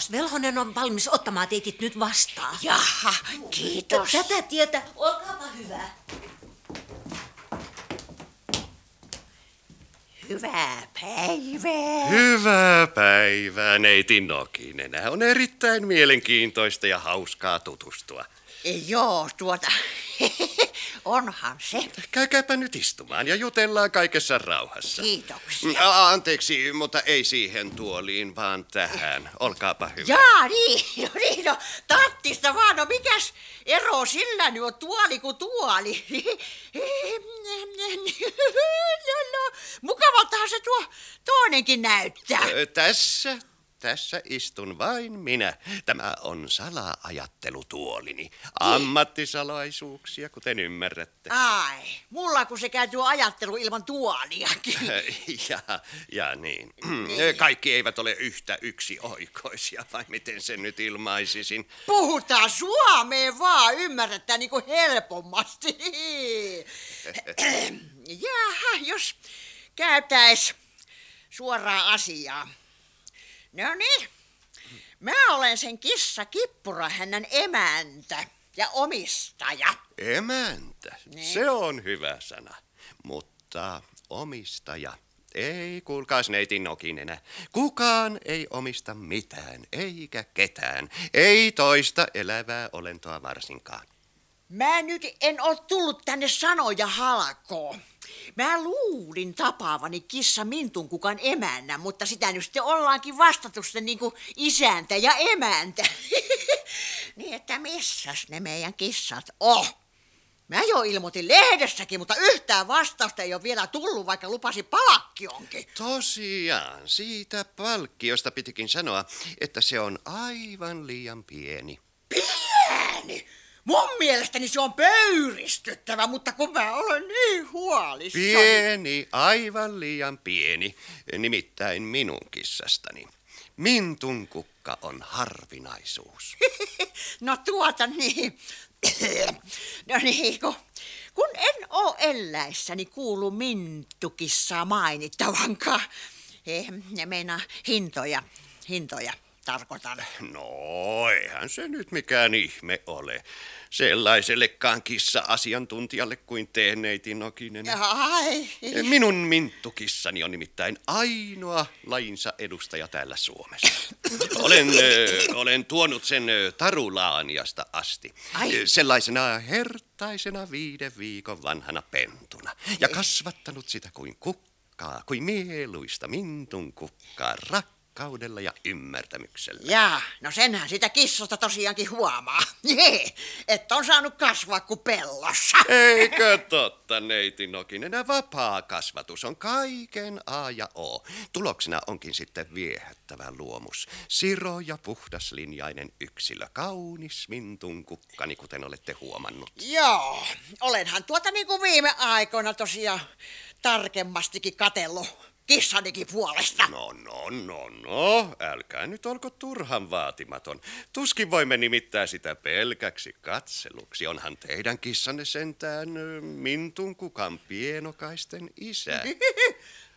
Neuvos Velhonen on valmis ottamaan teitit nyt vastaan. Jaha, kiitos. Tätä tietä, olkaapa hyvä. Hyvää päivää. Hyvää päivää, neiti Nokinen. On erittäin mielenkiintoista ja hauskaa tutustua. Joo, tuota, onhan se. Käykääpä nyt istumaan ja jutellaan kaikessa rauhassa. Kiitoksia. A- anteeksi, mutta ei siihen tuoliin, vaan tähän. Olkaapa hyvä. Jaa, niin, no niin, no tattista vaan, no mikäs ero sillä nyt on tuoli kuin tuoli? No, no, mukavaltahan se tuo toinenkin näyttää. Ö, Tässä, tässä istun vain minä. Tämä on sala-ajattelutuolini. Ammattisalaisuuksia, kuten ymmärrätte. Ai, mulla kun se tuo ajattelu ilman tuoliakin. Ja, ja niin. Kaikki eivät ole yhtä yksioikoisia, vai miten sen nyt ilmaisisin? Puhutaan suomeen vaan, ymmärretään niin kuin helpommasti. Jaha, jos käytäis suoraan asiaa. No niin, mä olen sen kissa Kippura, hänen emäntä ja omistaja. Emäntä, Niin. se on hyvä sana. Mutta omistaja, ei kuulkaas neiti Nokinenä. Kukaan ei omista mitään, eikä ketään. Ei toista elävää olentoa varsinkaan. Mä nyt en oo tullut tänne sanoja halkoon. Mä luulin tapaavani kissa Mintun kukan emännä, mutta sitä nyt sitten ollaankin vastattu sitten niinku isäntä ja emäntä. niin että missäs ne meidän kissat on? Mä jo ilmoitin lehdessäkin, mutta yhtään vastausta ei ole vielä tullut, vaikka lupasi palakkionkin. Tosiaan, siitä palkkiosta pitikin sanoa, että se on aivan liian pieni. Pieni! Mun mielestäni se on pöyristyttävä, mutta kun mä olen niin huolissani. Pieni, aivan liian pieni, nimittäin minun kissastani. Mintun kukka on harvinaisuus. No tuota niin. No niin, kun, kun en oo elläissäni kuulu mintukissa mainittavankaan. Eh, meinaa hintoja, hintoja tarkoitan. No, eihän se nyt mikään ihme ole. Sellaisellekaan kissa-asiantuntijalle kuin te, neiti Nokinen. Ai, Minun minttukissani on nimittäin ainoa lajinsa edustaja täällä Suomessa. Olen, ö, olen tuonut sen ö, Tarulaaniasta asti. Ai. Sellaisena hertaisena viiden viikon vanhana pentuna. Ja kasvattanut sitä kuin kukkaa, kuin mieluista mintun kukkaa, rakkaudella ja ymmärtämyksellä. Jaa, no senhän sitä kissosta tosiaankin huomaa. Jee, että on saanut kasvaa kuin pellossa. Eikö totta, neiti Nokinen? Vapaa kasvatus on kaiken A ja O. Tuloksena onkin sitten viehättävä luomus. Siro ja puhdaslinjainen yksilö. Kaunis mintun kukkani, kuten olette huomannut. Joo, olenhan tuota niin kuin viime aikoina tosiaan tarkemmastikin katellut kissanikin puolesta. No, no, no, no. Älkää nyt olko turhan vaatimaton. Tuskin voimme nimittää sitä pelkäksi katseluksi. Onhan teidän kissanne sentään mintun kukan pienokaisten isä.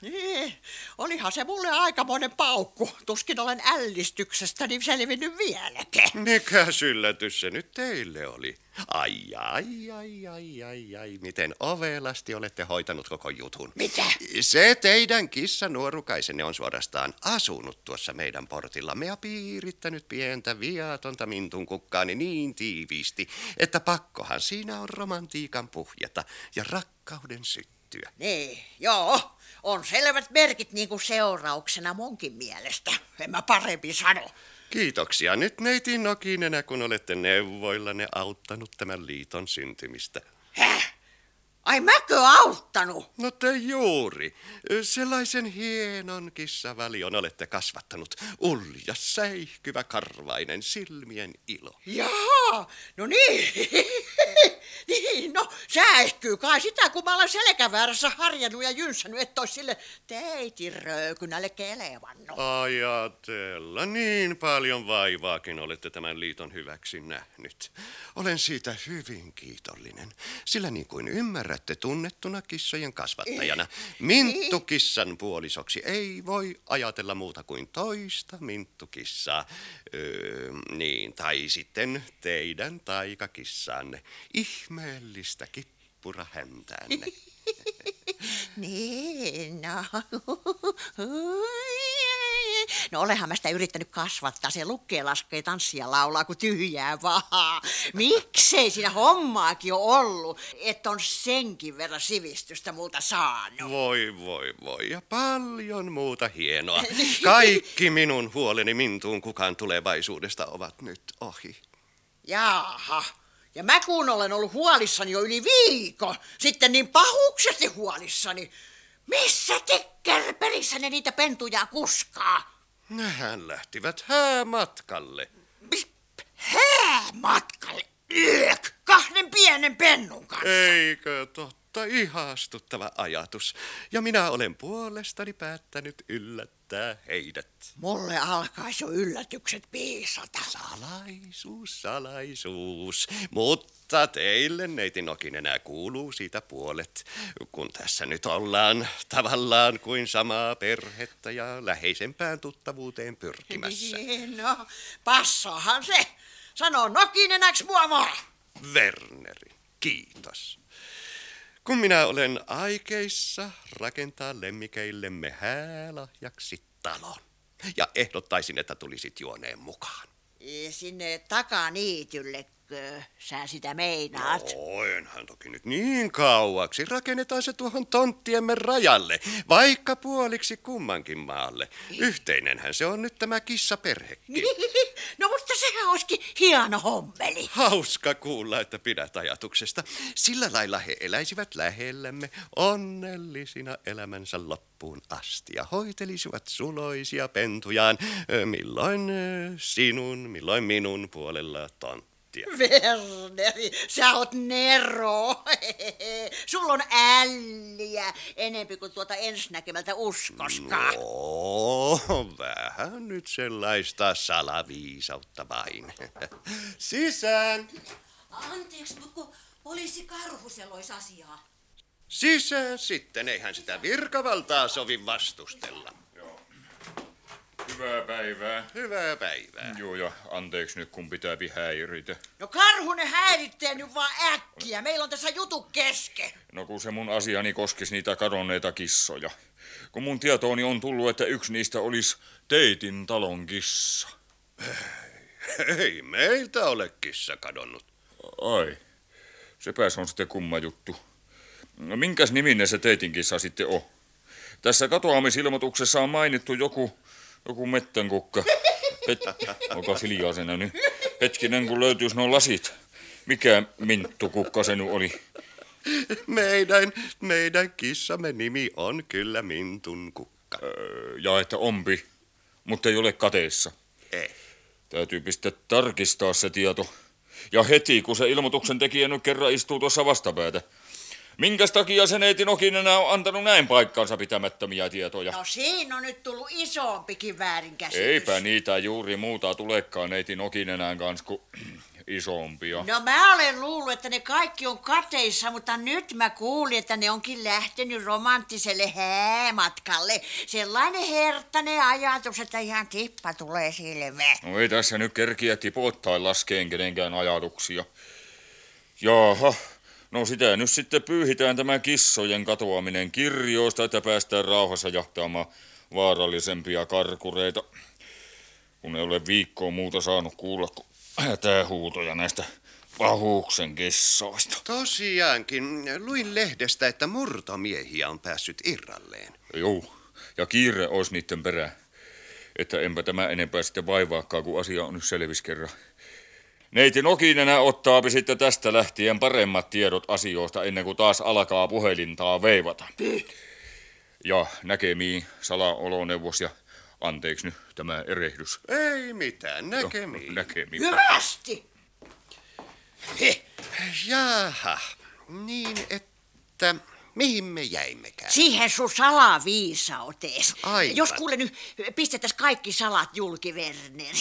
Niin, olihan se mulle aikamoinen paukku. Tuskin olen ällistyksestäni selvinnyt vieläkään. Mikäs yllätys se nyt teille oli? Ai, ai, ai, ai, ai, ai, miten ovelasti olette hoitanut koko jutun. Mitä? Se teidän kissa nuorukaisenne on suorastaan asunut tuossa meidän portillamme ja piirittänyt pientä viatonta mintun kukkaani niin tiiviisti, että pakkohan siinä on romantiikan puhjata ja rakkauden syttyä. Niin, joo, on selvät merkit niin kuin seurauksena munkin mielestä. En mä parempi sano. Kiitoksia nyt neiti Nokinenä, kun olette neuvoillanne auttanut tämän liiton syntymistä. Häh? Ai mäkö auttanut? No te juuri. Sellaisen hienon kissavalion olette kasvattanut. Ulja, säihkyvä, karvainen, silmien ilo. Jaa, no niin. niin, no säästyy kai sitä, kun mä olen selkäväärässä harjannut ja jynssänyt, että olisi sille teitin röykynälle kelevannut. Ajatella, niin paljon vaivaakin olette tämän liiton hyväksi nähnyt. Olen siitä hyvin kiitollinen, sillä niin kuin ymmärrätte tunnettuna kissojen kasvattajana, minttukissan puolisoksi ei voi ajatella muuta kuin toista minttukissaa. Öö, niin, tai sitten teidän taikakissanne, ihmeellistä kippurahäntäänne. Niin, no. No olehan mä sitä yrittänyt kasvattaa. Se lukee, laskee, tanssia, laulaa kuin tyhjää vaan. Miksei siinä hommaakin ole ollut, että on senkin verran sivistystä multa saanut. Voi, voi, voi. Ja paljon muuta hienoa. Kaikki minun huoleni mintuun kukaan tulevaisuudesta ovat nyt ohi. Jaaha. Ja mä kun olen ollut huolissani jo yli viikon, sitten niin pahuksesti huolissani. Missä tikkerperissä ne niitä pentuja kuskaa? Nehän lähtivät häämatkalle. Mis- Hää matkalle. Yök, kahden pienen pennun kanssa. Eikö totta? Ihastuttava ajatus. Ja minä olen puolestani päättänyt yllättää heidät. Mulle alkaisi jo yllätykset piisata. Salaisuus, salaisuus. Mutta teille, neiti Nokin, enää kuuluu siitä puolet, kun tässä nyt ollaan tavallaan kuin samaa perhettä ja läheisempään tuttavuuteen pyrkimässä. No, passaahan se. Sano Nokinenäks mua vaan. Werneri, kiitos. Kun minä olen aikeissa rakentaa lemmikeillemme häälahjaksi talon. Ja ehdottaisin, että tulisit juoneen mukaan. Sinne takaniityllekö sä sitä meinaat? No, enhän toki nyt niin kauaksi. Rakennetaan se tuohon tonttiemme rajalle, vaikka puoliksi kummankin maalle. Yhteinenhän se on nyt tämä kissaperhekin. No mutta sehän olisikin hieno hommeli. Hauska kuulla, että pidät ajatuksesta. Sillä lailla he eläisivät lähellämme onnellisina elämänsä loppuun asti ja hoitelisivat suloisia pentujaan milloin sinun, milloin minun puolella tonttia. Werneri, sä oot nero. Sulla on älliä enempi kuin tuota ensinäkemältä uskoskaan. No, vähän nyt sellaista salaviisautta vain. Sisään! Anteeksi, mutta kun poliisi olisi asiaa. Sisään sitten, eihän sitä virkavaltaa sovi vastustella. Hyvää päivää. Hyvää päivää. Joo, ja anteeksi nyt, kun pitää häiritä. No karhunen häiritsee nyt vaan äkkiä. Meillä on tässä jutu kesken. No kun se mun asiani koskisi niitä kadonneita kissoja. Kun mun tietooni on tullut, että yksi niistä olisi Teitin talon kissa. Ei meiltä ole kissa kadonnut. Ai, sepäs on sitten kumma juttu. No minkäs niminen se Teitin kissa sitten on? Tässä katoamisilmoituksessa on mainittu joku, joku mettänkukka. Het, olkaa hiljaisena nyt. Hetkinen, kun löytyisi nuo lasit. Mikä minttukukka se nyt oli? Meidän, meidän kissamme nimi on kyllä Mintun kukka. Öö, ja että ompi, mutta ei ole kateessa. Ei. Täytyy pistää tarkistaa se tieto. Ja heti, kun se ilmoituksen tekijä nyt kerran istuu tuossa vastapäätä. Minkäs takia se neiti Nokinen on antanut näin paikkansa pitämättömiä tietoja? No siinä on nyt tullut isompikin väärinkäsitys. Eipä niitä juuri muuta tulekaan neiti Nokinenään kanssa kuin isompia. No mä olen luullut, että ne kaikki on kateissa, mutta nyt mä kuulin, että ne onkin lähtenyt romanttiselle häämatkalle. Sellainen herttainen ajatus, että ihan tippa tulee silmeen. No ei tässä nyt kerkiä tipottaa laskeen kenenkään ajatuksia. Jaha, no sitä nyt sitten pyyhitään tämä kissojen katoaminen kirjoista, että päästään rauhassa jahtaamaan vaarallisempia karkureita. Kun ei ole viikkoa muuta saanut kuulla kuin hätähuutoja näistä pahuuksen kissoista. Tosiaankin, luin lehdestä, että murtomiehiä on päässyt irralleen. Joo, ja kiire olisi niiden perään. Että enpä tämä enempää sitten vaivaakaan, kun asia on nyt selvis kerran. Neiti Nokinenä ottaa sitten tästä lähtien paremmat tiedot asioista ennen kuin taas alkaa puhelintaa veivata. Ja näkemiin salaoloneuvos ja anteeksi nyt tämä erehdys. Ei mitään, näkemiin. Näkemiin. Hyvästi! Jaha, niin että mihin me jäimmekään? Siihen sun salaviisautees. Aivan. Jos kuule nyt pistettäis kaikki salat julki, Werner.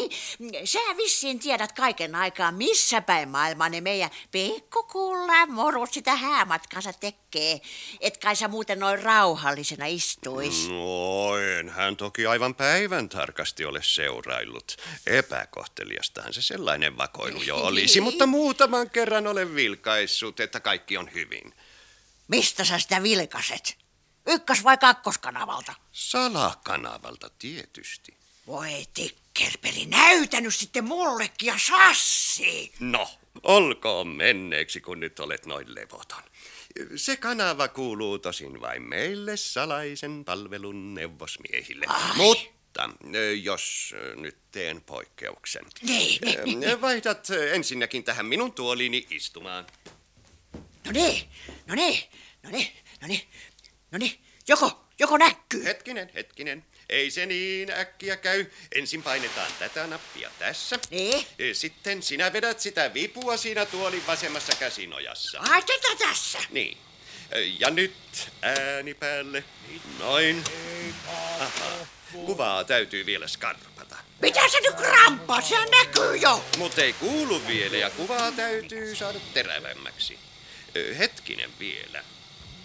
Sä vissiin tiedät kaiken aikaa, missä päin maailmaa ne meidän pikkukulla morut sitä häämatkansa tekee. Et kai sä muuten noin rauhallisena istuis. No, hän toki aivan päivän tarkasti ole seuraillut. Epäkohteliastahan se sellainen vakoilu jo olisi, mutta muutaman kerran olen vilkaissut, että kaikki on hyvin. Mistä sä sitä vilkaset? Ykkös- vai kakkoskanavalta? Salakanavalta tietysti. Voi tikkerpeli, näytä nyt sitten mullekin ja sassi. No, olkoon menneeksi, kun nyt olet noin levoton. Se kanava kuuluu tosin vain meille salaisen palvelun neuvosmiehille. Ai. Mutta jos nyt teen poikkeuksen. Niin, Vaihdat ensinnäkin tähän minun tuoliini istumaan. No niin, no niin, no niin, no niin, no niin. Joko, joko näkyy? Hetkinen, hetkinen. Ei se niin äkkiä käy. Ensin painetaan tätä nappia tässä. Niin. Ö, Sitten sinä vedät sitä vipua siinä tuolin vasemmassa käsinojassa. Ai tätä tässä. Niin. Ja nyt ääni päälle. Noin. Aha. Kuvaa täytyy vielä skarpata. Mitä sä nyt krampaa? Sehän näkyy jo. Mutta ei kuulu vielä ja kuvaa täytyy saada terävämmäksi. Hetkinen vielä.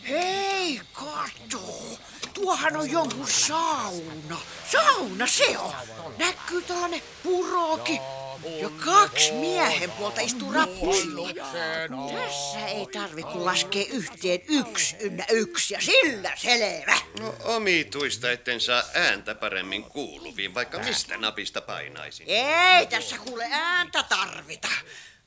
Hei, kato. Tuohan on jonkun sauna. Sauna se on. Näkyy tällainen puroki. Ja kaksi miehen puolta istuu rappusilla. Tässä ei tarvi kun laskee yhteen yksi ynnä yksi ja sillä selvä. No, omituista, etten saa ääntä paremmin kuuluviin, vaikka mistä napista painaisin. Ei tässä kuule ääntä tarvita.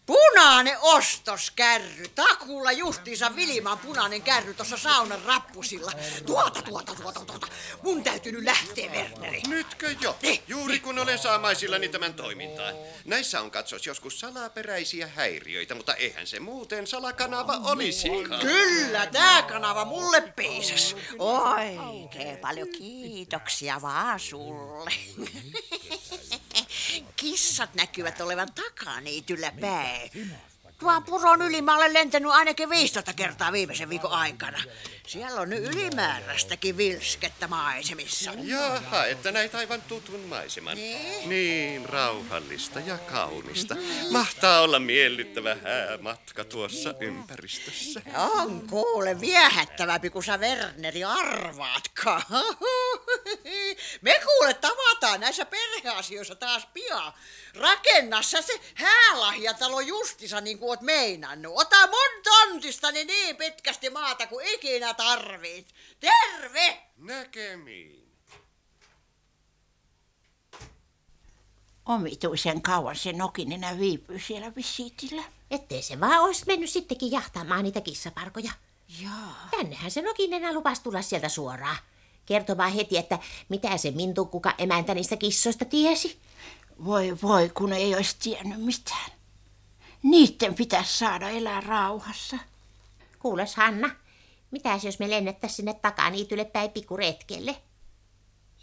Punainen ostoskärry. Takuulla justiinsa Viliman punainen kärry tuossa saunan rappusilla. Tuota, tuota, tuota, tuota. Mun täytyy nyt lähteä, Werneri. Nytkö jo? Niin, Juuri kun olen saamaisillani tämän toimintaan. Näissä on katsos joskus salaperäisiä häiriöitä, mutta eihän se muuten salakanava olisikaan. Kyllä, tää kanava mulle piisas. Oikein paljon kiitoksia vaan sulle. Kissat näkyvät olevan takaniityllä päin. Tuon puron yli mä olen lentänyt ainakin 15 kertaa viimeisen viikon aikana. Siellä on nyt ylimääräistäkin vilskettä maisemissa. Jaha, että näit aivan tutun maiseman. Niin. Niin rauhallista ja kaunista. Mahtaa olla miellyttävä häämatka tuossa ympäristössä. On kuule viehättävämpi kuin sä Werneri arvaatkaan. Me kuule tavataan näissä perheasioissa taas pian. Rakennassa se häälahjatalo justissa niin kuin oot meinannut. Ota mun tontistani niin pitkästi maata kuin ikinä tarvit. Terve! Näkemiin. Omituisen kauan se nokinenä viipyy siellä visiitillä. Ettei se vaan olisi mennyt sittenkin jahtaamaan niitä kissaparkoja. Jaa. Tännehän se nokinenä lupas tulla sieltä suoraan. Kertomaan heti, että mitä se Mintun kuka emäntä niistä kissoista tiesi. Voi voi, kun ei olisi tiennyt mitään. Niitten pitäisi saada elää rauhassa. Kuules Hanna, mitäs jos me lennettäisiin sinne takaniitylle päin pikkuretkelle?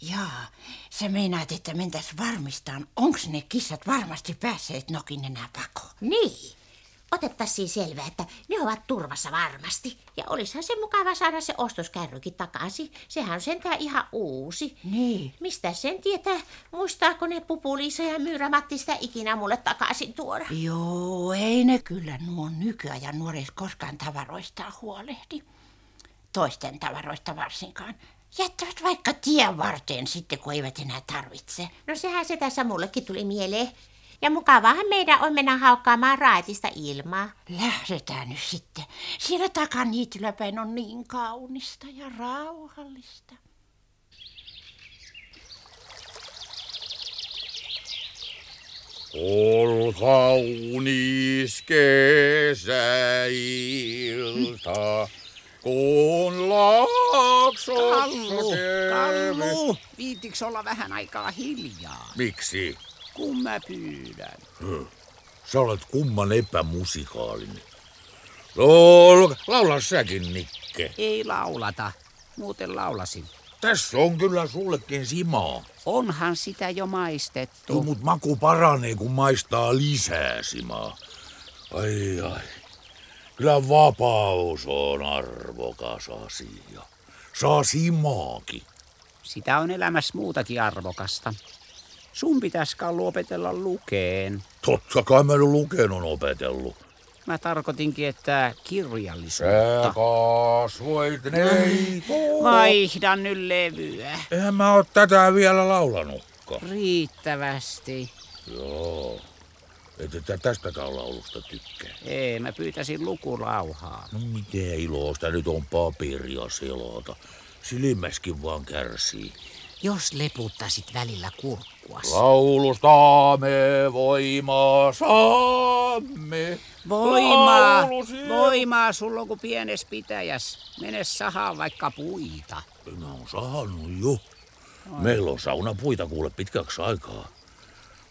Jaa, sä meinaat, että mentäis varmistaan, onks ne kissat varmasti päässeet nokinenä pakoon. Niin. Otettaisiin selvää, että ne ovat turvassa varmasti. Ja olisihan se mukava saada se ostoskärrykin takaisin. Sehän on sentään ihan uusi. Niin. Mistä sen tietää? Muistaako ne Pupuliisa ja Myyrä Matti sitä ikinä mulle takaisin tuoda? Joo, ei ne kyllä nuo nykyajan nuoret koskaan tavaroistaan huolehdi. Toisten tavaroista varsinkaan. Jättävät vaikka tien varteen sitten, kun eivät enää tarvitse. No sehän se tässä mullekin tuli mieleen. Ja mukavaahan meidän on mennä haukkaamaan raitista ilmaa. Lähdetään nyt sitten. Siellä takaniityllä päin on niin kaunista ja rauhallista. Ol kaunis kesäilta, kun laaksossa Kallu, Kallu, viitiks olla vähän aikaa hiljaa, Miksi? Kun mä pyydän? Sä olet kumman epämusikaalinen. No, laula säkin, Nikke. Ei laulata, muuten laulasin. Tässä on kyllä sullekin simaa. Onhan sitä jo maistettu. No, mut maku paranee, kun maistaa lisää simaa. Ai ai. Kyllä vapaus on arvokas asia. Saa simaakin. Sitä on elämässä muutakin arvokasta. Sun pitäisi Kallu opetella lukeen. Totta kai mä nyt luken on opetellut. Mä tarkoitinkin, että kirjallisuutta. kasvoit neito. Vaihdan nyt levyä. Eihän mä oo tätä vielä laulanutkaan. Riittävästi. Joo. Ette tä tästäkään laulusta tykkää. Ei, mä pyytäisin lukulauhaa. No miten iloista nyt on paperia selata. Silmäskin vaan kärsii. Jos leputtaisit välillä kurkkuas. Laulustamme voimaa saamme. Voimaa, voimaa sulla on kuin pienes pitäjäs. Mene sahaan vaikka puita. Mä oon saanut jo. Meillä on saunapuita kuule pitkäksi aikaa.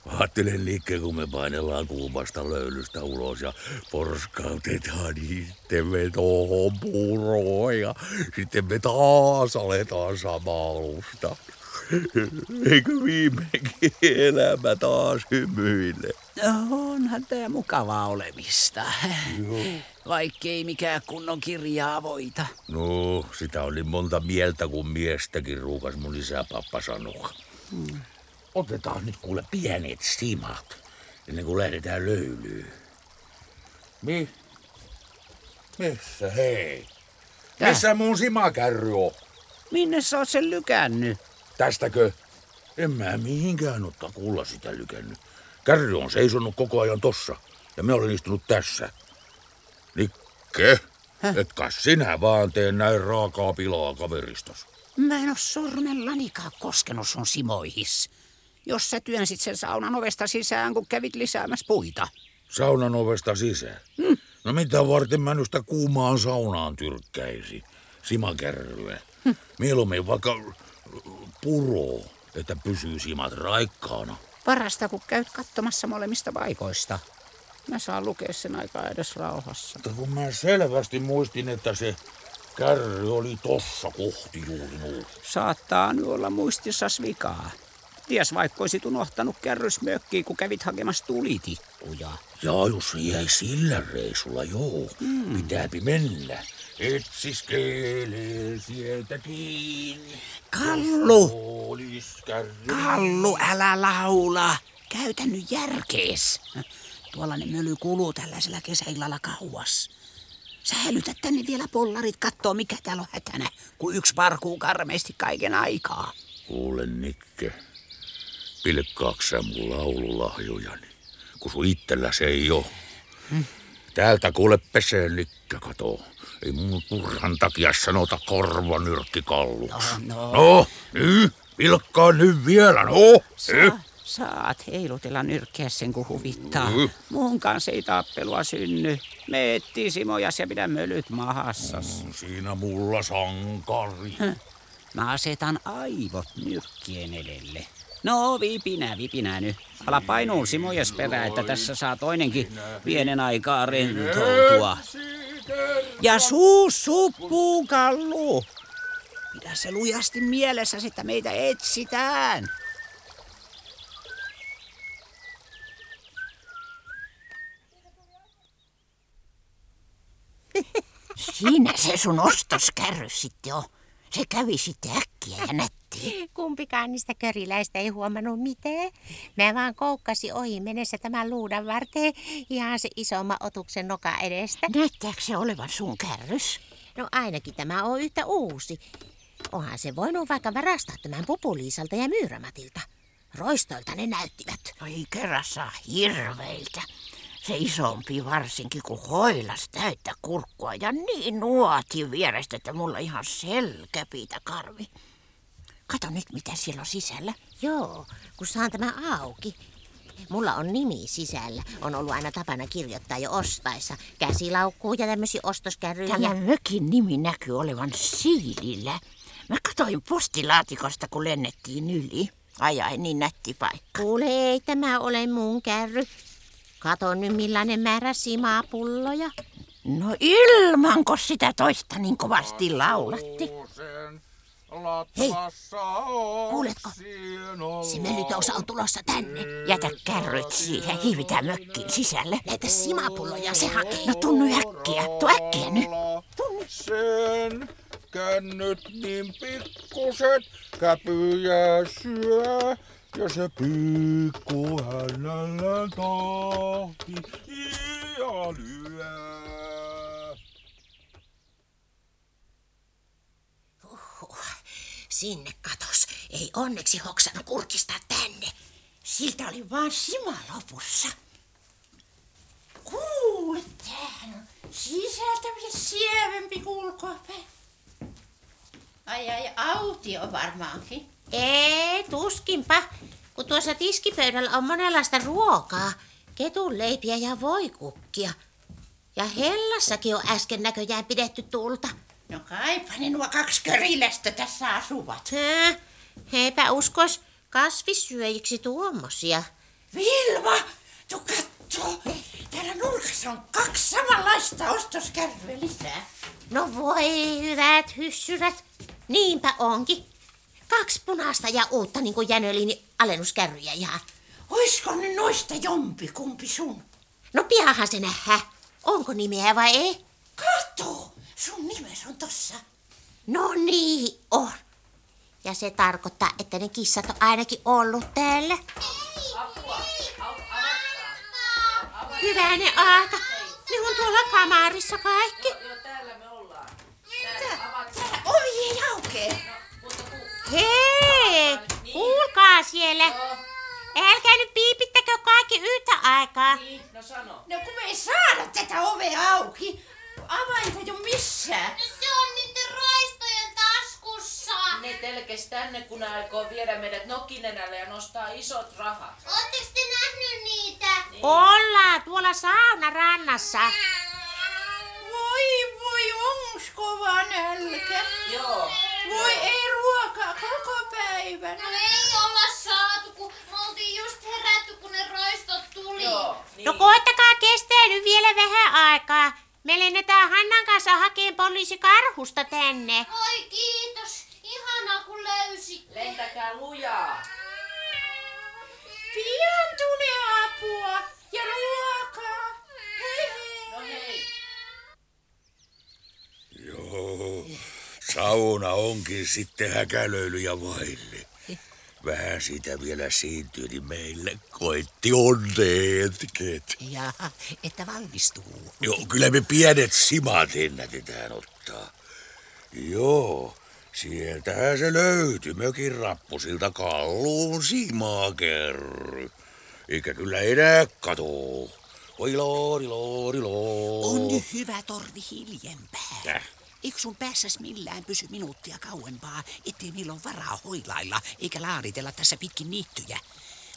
Ajattelen liikkeen, kun me painellaan kuumasta löylystä ulos ja porskautetaan niitten me tohon puroon ja sitten me taas aletaan samaa alusta. Eikö viimeinkin elämä taas hymyile? Onhan tää mukavaa olemista. Vaikkei mikään kunnon kirjaa voita. No, sitä oli monta mieltä, kun miestäkin ruukas mun isäpappa sanoa. Otetaan nyt kuule pienet simat, ennen kuin lähdetään löylyyn. Mi? Missä hei? Tää. Missä mun simakärry on? Minne sä oot sen lykännyt? Tästäkö? En mä mihinkään ottaa kuulla sitä lykännyt. Kärry on seisonut koko ajan tossa, ja me olen istunut tässä. Nikke, et kai sinä vaan tee näin raakaa pilaa kaveristas. Mä en oo sormellanikaan koskenut sun simoihis. Jos sä työnsit sen saunan ovesta sisään, kun kävit lisäämässä puita. Saunan ovesta sisään. Hmm. No mitä varten mä nyt sitä kuumaan saunaan tyrkkäisi? Simakärryä. Hmm. Mieluummin vaikka puro, että pysyy simat raikkaana. Parasta, kun käyt katsomassa molemmista paikoista. Mä saan lukea sen aikaa edes rauhassa. Mutta kun mä selvästi muistin, että se kärry oli tossa kohti juuri nuo. Saattaa nyt olla muistissas vikaa. Ties vaikka olisit unohtanut kärrysmökkiin, kun kävit hakemassa tulitikkuja. Jaa, jos jäi sillä reisulla, joo. Mm. Pitääpi mennä. Etsiskelee sieltä kiinni. Kallu! Kallu, älä laula! Käytä nyt järkees. Tuollainen möly kuluu tällaisella kesäillalla kauas. Säilytä tänne vielä pollarit kattoo, mikä täällä on hätänä, kun yksi parkuu karmeasti kaiken aikaa. Kuule Nikke, pilkkaaks sä mun laululahjojani, kun sun itsellä se ei oo. Täältä kuule pesee Nikke, kato. Ei mun turhan takia sanota korvanyrkki kalluks. No, no. no nyt, pilkkaa nyt vielä, no. Sa- saat heilutella nyrkkeä sen, kun huvittaa. Mm. Mun kanssa ei tappelua synny. Me etsii Simojas ja pidä mölyt mahassas. Siinä mulla sankari. Mä asetan aivot nyrkkien edelle. No, vipinä, vipinä nyt. Ala painuun Simojas perään, että tässä saa toinenkin pienen aikaa rentoutua. Ja suu suppuu, Kallu! Pidä se lujasti mielessä, että meitä etsitään. Siinä se sun ostoskärry sitten on. Se kävi sitten äkkiä ja nätti. Kumpikaan niistä köriläistä ei huomannut mitään. Mä vaan koukkasin ohi mennessä tämän luudan varteen ihan se isomman otuksen noka edestä. Näyttääkö se olevan sun kärrys? No ainakin tämä on yhtä uusi. Onhan se voinut vaikka varastaa tämän Pupuliisalta ja Myyrämatilta. Roistoilta ne näyttivät. Oi kerrassa hirveiltä. Se isompi varsinkin kuin hoilas täyttä kurkkua ja niin nuoti vierestä, että mulla ihan selkäpiitä karvi. Kato nyt, mitä siellä on sisällä. Joo, kun saan tämä auki. Mulla on nimi sisällä. On ollut aina tapana kirjoittaa jo ostaessa. Käsilaukkuun ja tämmöisiä ostoskärryjä. Tämä mökin nimi näkyy olevan siilillä. Mä katoin postilaatikosta, kun lennettiin yli. Ai ai, niin nätti paikka. Kuule, ei tämä ole mun kärry. Kato nyt millainen määrä simapulloja. No ilmanko sitä toista niin kovasti laulatti? Hei, kuuletko? Se Melytousa on tulossa tänne. Jätä kärryt siihen, hiivitään mökkiin sisälle. Näitä simapulloja se hakee. No tunnu äkkiä, tuu äkkiä nyt. Sen kännyt niin pikkuset käpyjä syö. Ja se pikku hänellä tahti ja lyö. Sinne katos. Ei onneksi hoksannut kurkistaa tänne. Siltä oli vaan sima lopussa. Kuule, tämähän on sisältä sievempi kulkopäin. Ai ai, autio varmaankin. Ei, tuskinpa. Kun tuossa tiskipöydällä on monenlaista ruokaa. Ketunleipiä ja voikukkia. Ja Hellassakin on äsken näköjään pidetty tulta. No kaipa ne nuo kaksi körilästä tässä asuvat. Hää? Heipä uskos kasvissyöjiksi tuommoisia. Vilma, tu kattoo. Täällä nurkassa on kaksi samanlaista ostoskärryä lisää. No voi hyvät hyssyrät. Niinpä onkin. Kaksi punaista ja uutta niin kuin Jänöliini alennuskärryjä ihan. Oisko ne noista jompi kumpi sun? No pianhan se nähdään. Onko nimeä vai ei? Kato, sun nimes on tossa. No niin on. Ja se tarkoittaa, että ne kissat on ainakin ollut täällä. Hyvänen aika. Ne on tuolla kamarissa kaikki. Täällä ovi ei aukee. Hei, kuulkaa siellä. Älkää nyt piipittäkö kaikki yhtä aikaa. No kun me ei saada tätä ovea auki. Avainta ole missään. Se on niiden raistojen taskussa. Ne telkes tänne, kun ne aikoo viedä meidät nokinenälle ja nostaa isot rahat. Oletteko te nähnyt niitä? Ollaan tuolla saunarannassa. Voi voi, onks kova nälkä? Joo. Voi ei ruokaa koko päivän. No ei olla saatu, kun me oltiin just herätty, kun ne roistot tuli. Joo. Niin. No koettakaa kestää nyt vielä vähän aikaa. Me lennetään Hannan kanssa hakeen poliisi karhusta tänne. Oi kiitos. Ihanaa kun löysit. Lentäkää lujaa. Pian tulee apua ja ruokaa. Hei hei. No hei. Joo, sauna onkin sitten häkälöilyjä vaille. Vähän siitä vielä siintyy, niin meille koitti onnetket. Ja että valmistuu. Joo, kyllä me pienet simat ennätetään ottaa. Joo, sieltähän se löytyi mökin rappusilta kalluun simakerry. Eikä kyllä enää katoo. Oi loori, loori, loori. On nyt hyvä torvi hiljempää. Täh. Eikö sun päässäs millään pysy minuuttia kauempaa, ettei niillä ole varaa hoilailla eikä laaritella tässä pitkin niittyjä?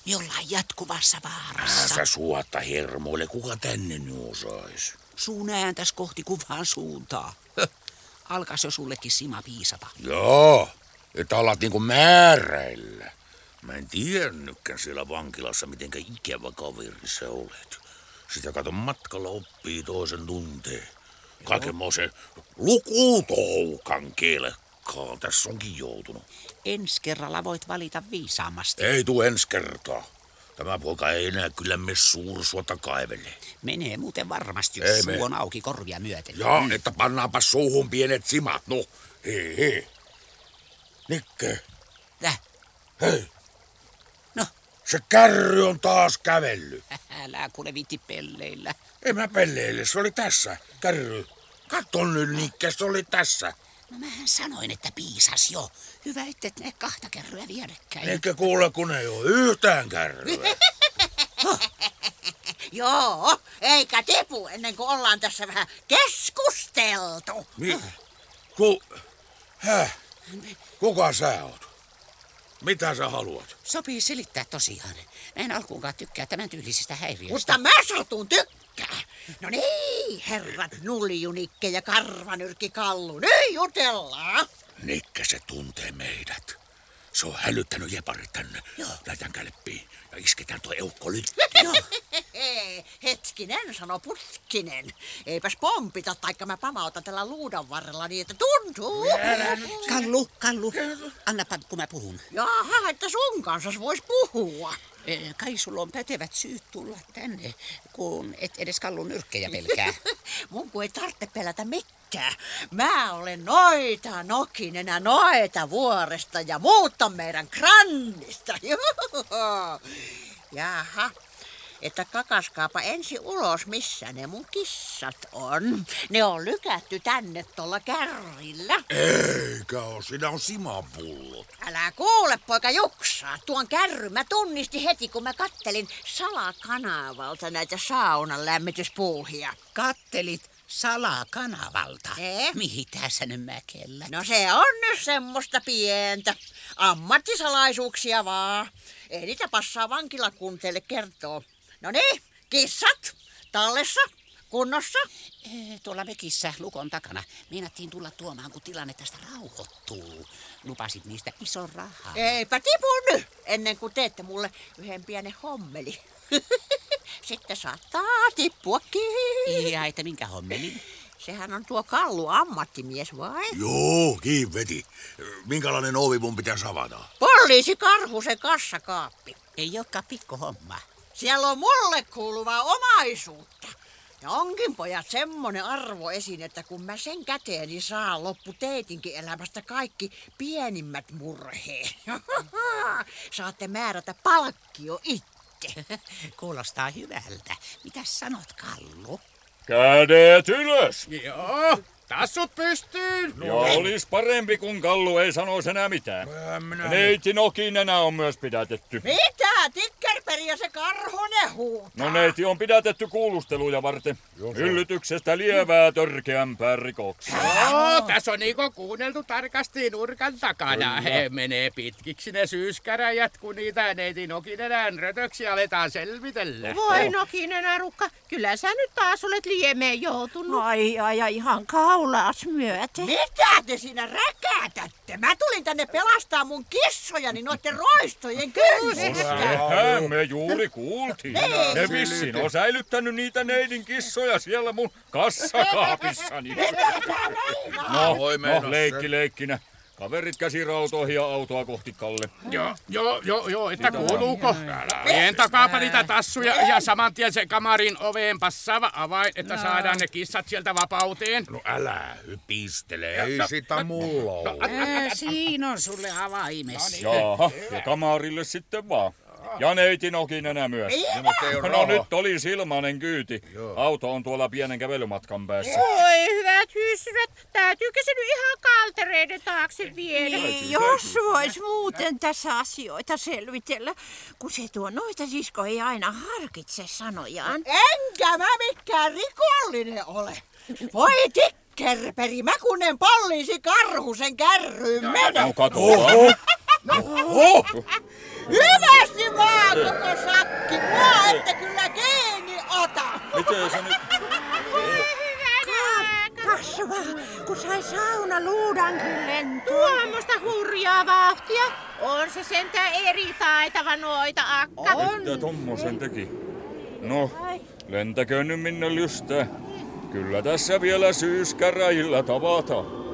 Me ollaan jatkuvassa vaarassa. Sä suotta hermoille, kuka tänne nyt osais? Suun ääntäs kohti kuvaan suuntaa. Höh. Alkas jo sullekin sima piisata. Joo, että alat niinku määräillä. Mä en tiennytkään siellä vankilassa, mitenkä ikävä kaveri sä olet. Sitä kato matkalla oppii toisen tunteen. Kaikenmoisen lukutoukan kelkkaan tässä onkin joutunut. Ensi kerralla voit valita viisaamasti. Ei tuu ensi kertaa. Tämä poika ei enää kyllä me suursuota kaivelle. Menee muuten varmasti, jos Ei suu mene. on auki korvia myöten. Ja, mm. että pannaanpa suuhun pienet simat, no. Hei, hei. Nikke, Täh, hei. Se kärry on taas kävellyt. älä kuule viitti pelleillä. Ei mä pelleille, se oli tässä, kärry. Katso nyt, Nikke, se oli tässä. No mähän sanoin, että piisas jo. Hyvä, ettet ne kahta kerroja vierekkäin. Eikä kuule, kun ei ole yhtään kärryä. Joo, eikä tepu ennen kuin ollaan tässä vähän keskusteltu. Mi- ku... Häh? Kuka sä oot? Mitä sä haluat? Sopii selittää tosiaan. Mä en alkuunkaan tykkää tämän tyylisistä häiriöistä. Mutta mä satun tykkää. No niin, herrat Nuljunikke ja Karvanyrki Kallu, nyt jutellaan. Nikke se tuntee meidät. Se on hälyttänyt jeparit tänne. Joo. Kälppiin ja isketään tuo eukko. Hei, Hetkinen, sano putkinen. Eipäs pompita, taikka mä pamautan tällä luudan varrella niin, että tuntuu. Kallu, Kallu, annapa kun mä puhun. Jaha, että sun kanssa vois puhua. Eh, Kai sulla on pätevät syyt tulla tänne, kun et edes Kallun nyrkkejä pelkää. Mun kun ei tarvitse pelätä mitään. Mä olen noita nokinenä noita vuoresta ja muutta meidän krannista. Juhu. Jaha, että kakaskaapa ensi ulos, missä ne mun kissat on. Ne on lykätty tänne tuolla kärrillä. Eikä oo, siinä on simapullot. Älä kuule, poika Juksa. Tuon kärry mä tunnistin heti, kun mä kattelin salakanavalta näitä saunan lämmityspuuhia. Kattelit salakanavalta. Eh? Mihin tässä nyt mäkellä? No se on nyt semmoista pientä. Ammattisalaisuuksia vaan. Ei niitä passaa vankilakunteelle kertoa. No niin, kissat, tallessa, kunnossa. Eh, Tuolla mekissä lukon takana. Meinattiin tulla tuomaan, kun tilanne tästä rauhoittuu. Lupasit niistä ison rahaa. Eipä tipu nyt, ennen kuin teette mulle yhden pienen hommeli. Sitten saattaa tippuakin. Ja että minkä hommelin? Sehän on tuo Kallu ammattimies vai? Joo, kiin veti. Minkälainen ovi mun pitäisi avata? Poliisi Karhusen kassakaappi. Ei olekaan pikku homma. Siellä on mulle kuuluvaa omaisuutta. Ja onkin pojat semmonen arvo esiin, että kun mä sen käteeni saan loppu teetinkin elämästä kaikki pienimmät murheet. Saatte määrätä palkkio itse. Kuulostaa hyvältä. Mitäs sanot, Kallu? Kädet ylös! Joo, tassut pystyyn. Ja olis parempi, kun Kallu ei sanoisi enää mitään. minä- Neiti Nokinenä on myös pidätetty. Mitä? Tikkerperi ja se karhonen huutaa. No neiti on pidätetty kuulusteluja varten. Yllytyksestä lievää törkeämpää rikoksia. Joo, tässä on niinku kuunneltu tarkasti nurkan takana. He menee pitkiksi ne syyskäräjät, kun niitä neiti Nokinenän rötöksiä aletaan selvitellä. Voi Nokinen Rukka, kyllä sä nyt taas olet liemeen joutunut. Ai, ai, ai, ihan kaulaas myöten. Mitä te siinä räkätätte? Mä tulin tänne pelastaa mun kissojani noitten roistojen kynsistä. Sehän me juuri kuultiin. Ne vissiin on säilyttänyt niitä neidin kissoja siellä mun kassakaapissani. No, Voi mennä no leikki leikkinä. Kaverit käsirautoihin ja autoa kohti Kalle. Joo, joo, joo, joo, että kuuluuko? Pientakaapa niitä tassuja ja saman tien se kamarin oveen passaava avain, että saadaan ne kissat sieltä vapauteen. No älä hypistele, ei sitä mulla ole. Ää, siinä on sulle avaimes. Jaha, ja kamarille sitten vaan. Ja neiti Nokinenä myös. No nyt oli silmanen kyyti. Auto on tuolla pienen kävelymatkan päässä. Voi hyvät hyssyret, täytyykö se nyt ihan kaltereiden taakse viedä? Niin, jos vois muuten tässä asioita selvitellä, kun se tuo noita sisko ei aina harkitse sanojaan. Enkä mä mikään rikollinen ole. Voi tikkerperi, mä kun en poliisi karhusen kärryyn mene. No katsotaan. Hyvästi vaan koko sakki, mua ette kyllä kiinni ota. Miten se nyt... Kasva, kun sai sauna luudankin lentoon. Tuommoista hurjaa vauhtia. On se sentään eri taitava noita akka. Mitä tommosen teki? No, lentäköön nyt minne lystää. Kyllä tässä vielä syyskäräjillä tavataan.